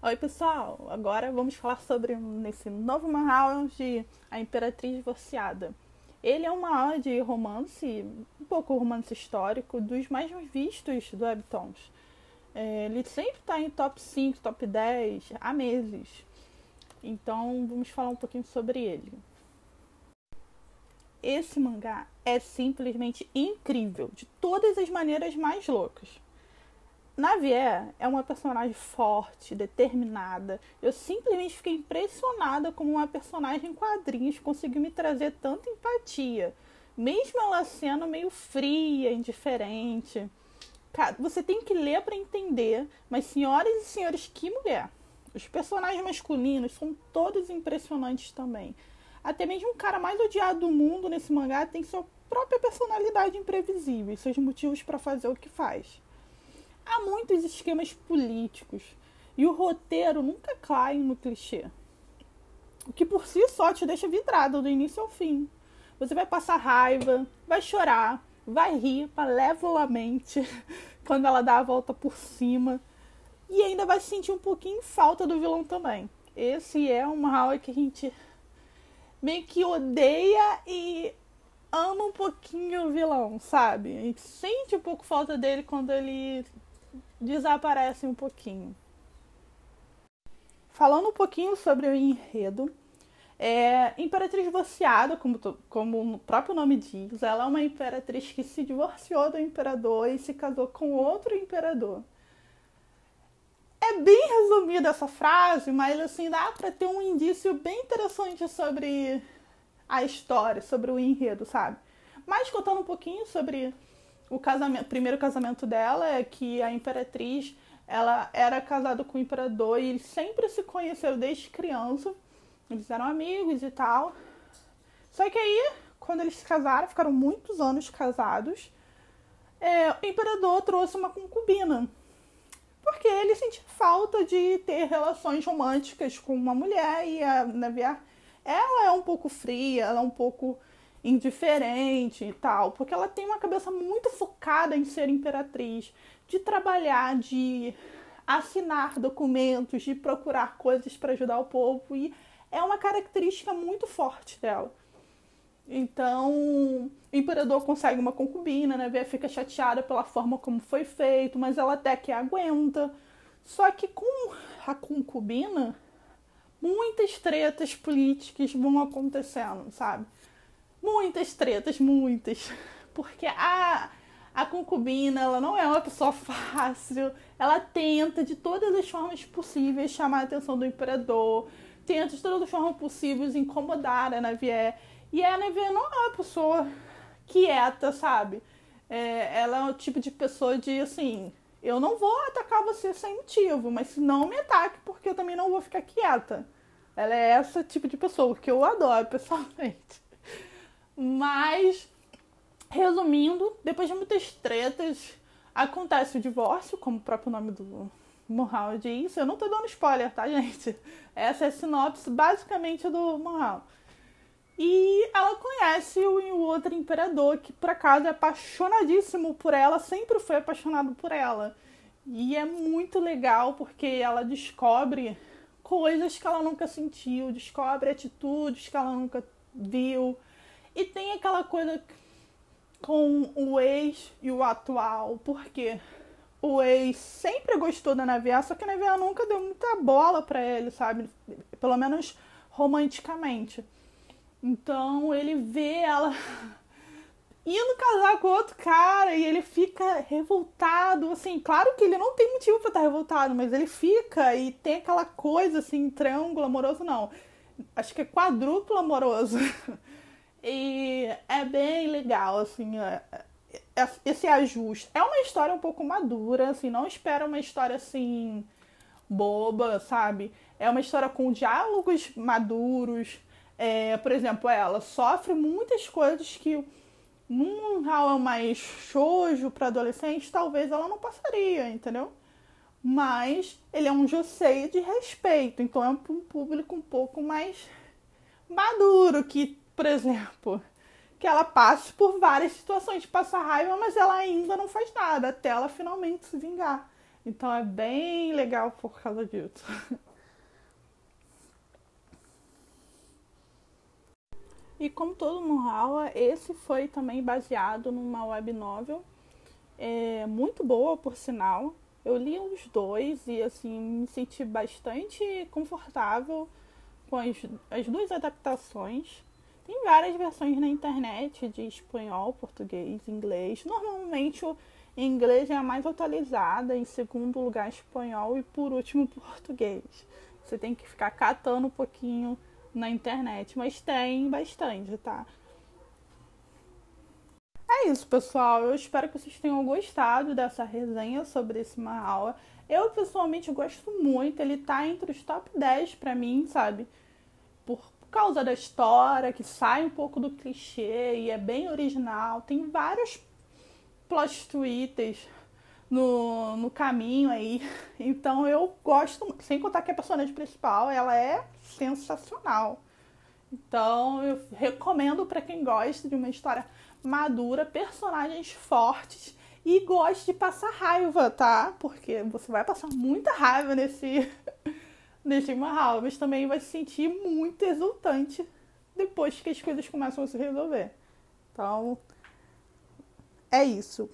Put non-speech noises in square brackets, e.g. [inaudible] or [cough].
Oi pessoal, agora vamos falar sobre nesse novo de A Imperatriz Divorciada. Ele é uma aula de romance, um pouco romance histórico, dos mais vistos do Webtoons. É, ele sempre está em top 5, top 10 há meses. Então vamos falar um pouquinho sobre ele. Esse mangá é simplesmente incrível, de todas as maneiras mais loucas. Navier é uma personagem forte, determinada. Eu simplesmente fiquei impressionada como uma personagem em quadrinhos conseguiu me trazer tanta empatia, mesmo ela sendo meio fria, indiferente. Cara, você tem que ler para entender, mas senhoras e senhores, que mulher! Os personagens masculinos são todos impressionantes também. Até mesmo o cara mais odiado do mundo nesse mangá tem sua própria personalidade imprevisível e seus motivos para fazer o que faz há muitos esquemas políticos e o roteiro nunca cai no clichê. O que por si só te deixa vidrado do início ao fim. Você vai passar raiva, vai chorar, vai rir malevolamente [laughs] quando ela dá a volta por cima e ainda vai sentir um pouquinho falta do vilão também. Esse é uma aula que a gente meio que odeia e ama um pouquinho o vilão, sabe? A gente sente um pouco falta dele quando ele desaparece um pouquinho. Falando um pouquinho sobre o enredo, é, Imperatriz divorciada, como, como o próprio nome diz, ela é uma imperatriz que se divorciou do imperador e se casou com outro imperador. É bem resumida essa frase, mas assim dá para ter um indício bem interessante sobre a história, sobre o enredo, sabe? Mas contando um pouquinho sobre o casamento, primeiro casamento dela é que a imperatriz ela era casada com o imperador e eles sempre se conheceram desde criança. Eles eram amigos e tal. Só que aí, quando eles se casaram, ficaram muitos anos casados, é, o imperador trouxe uma concubina. Porque ele sentia falta de ter relações românticas com uma mulher e a Naviar, ela é um pouco fria, ela é um pouco indiferente e tal, porque ela tem uma cabeça muito focada em ser imperatriz, de trabalhar, de assinar documentos, de procurar coisas para ajudar o povo e é uma característica muito forte dela. Então, o imperador consegue uma concubina, né? Vê, fica chateada pela forma como foi feito, mas ela até que aguenta. Só que com a concubina, muitas tretas políticas vão acontecendo, sabe? Muitas tretas, muitas. Porque a, a concubina, ela não é uma pessoa fácil. Ela tenta de todas as formas possíveis chamar a atenção do imperador. Tenta de todas as formas possíveis incomodar a Navier. E a Navier não é uma pessoa quieta, sabe? É, ela é o tipo de pessoa de assim. Eu não vou atacar você sem motivo, mas se não me ataque, porque eu também não vou ficar quieta. Ela é esse tipo de pessoa que eu adoro [laughs] pessoalmente. Mas, resumindo, depois de muitas tretas, acontece o divórcio, como o próprio nome do Morral diz. Eu não tô dando spoiler, tá, gente? Essa é a sinopse basicamente do Morral. E ela conhece o outro imperador, que por acaso é apaixonadíssimo por ela, sempre foi apaixonado por ela. E é muito legal porque ela descobre coisas que ela nunca sentiu, descobre atitudes que ela nunca viu, e tem aquela coisa com o ex e o atual, porque o ex sempre gostou da Navier, só que a Navier nunca deu muita bola para ele, sabe? Pelo menos romanticamente. Então ele vê ela [laughs] indo casar com outro cara e ele fica revoltado, assim, claro que ele não tem motivo para estar revoltado, mas ele fica e tem aquela coisa assim, triângulo amoroso não. Acho que é quadruplo amoroso. [laughs] E é bem legal, assim, é, é, esse ajuste. É uma história um pouco madura, assim, não espera uma história assim boba, sabe? É uma história com diálogos maduros. É, por exemplo, ela sofre muitas coisas que num real mais shoujo para adolescente, talvez ela não passaria, entendeu? Mas ele é um josei de respeito, então é um público um pouco mais maduro, que por exemplo, que ela passe por várias situações de passar raiva, mas ela ainda não faz nada, até ela finalmente se vingar. Então é bem legal por causa disso. E como todo Murrawa, esse foi também baseado numa web novel é, muito boa, por sinal. Eu li os dois e assim me senti bastante confortável com as, as duas adaptações. Tem várias versões na internet de espanhol, português, inglês. Normalmente o inglês é a mais atualizada, em segundo lugar espanhol e por último [laughs] português. Você tem que ficar catando um pouquinho na internet, mas tem bastante, tá? É isso, pessoal. Eu espero que vocês tenham gostado dessa resenha sobre esse Mahal. Eu pessoalmente gosto muito, ele tá entre os top 10 para mim, sabe? Por causa da história, que sai um pouco do clichê e é bem original. Tem vários plot twists no, no caminho aí. [laughs] Então eu gosto, sem contar que a personagem principal, ela é sensacional. Então eu recomendo para quem gosta de uma história madura, personagens fortes e gosta de passar raiva, tá? Porque você vai passar muita raiva nesse nesse Mahal, mas também vai se sentir muito exultante depois que as coisas começam a se resolver. Então, é isso.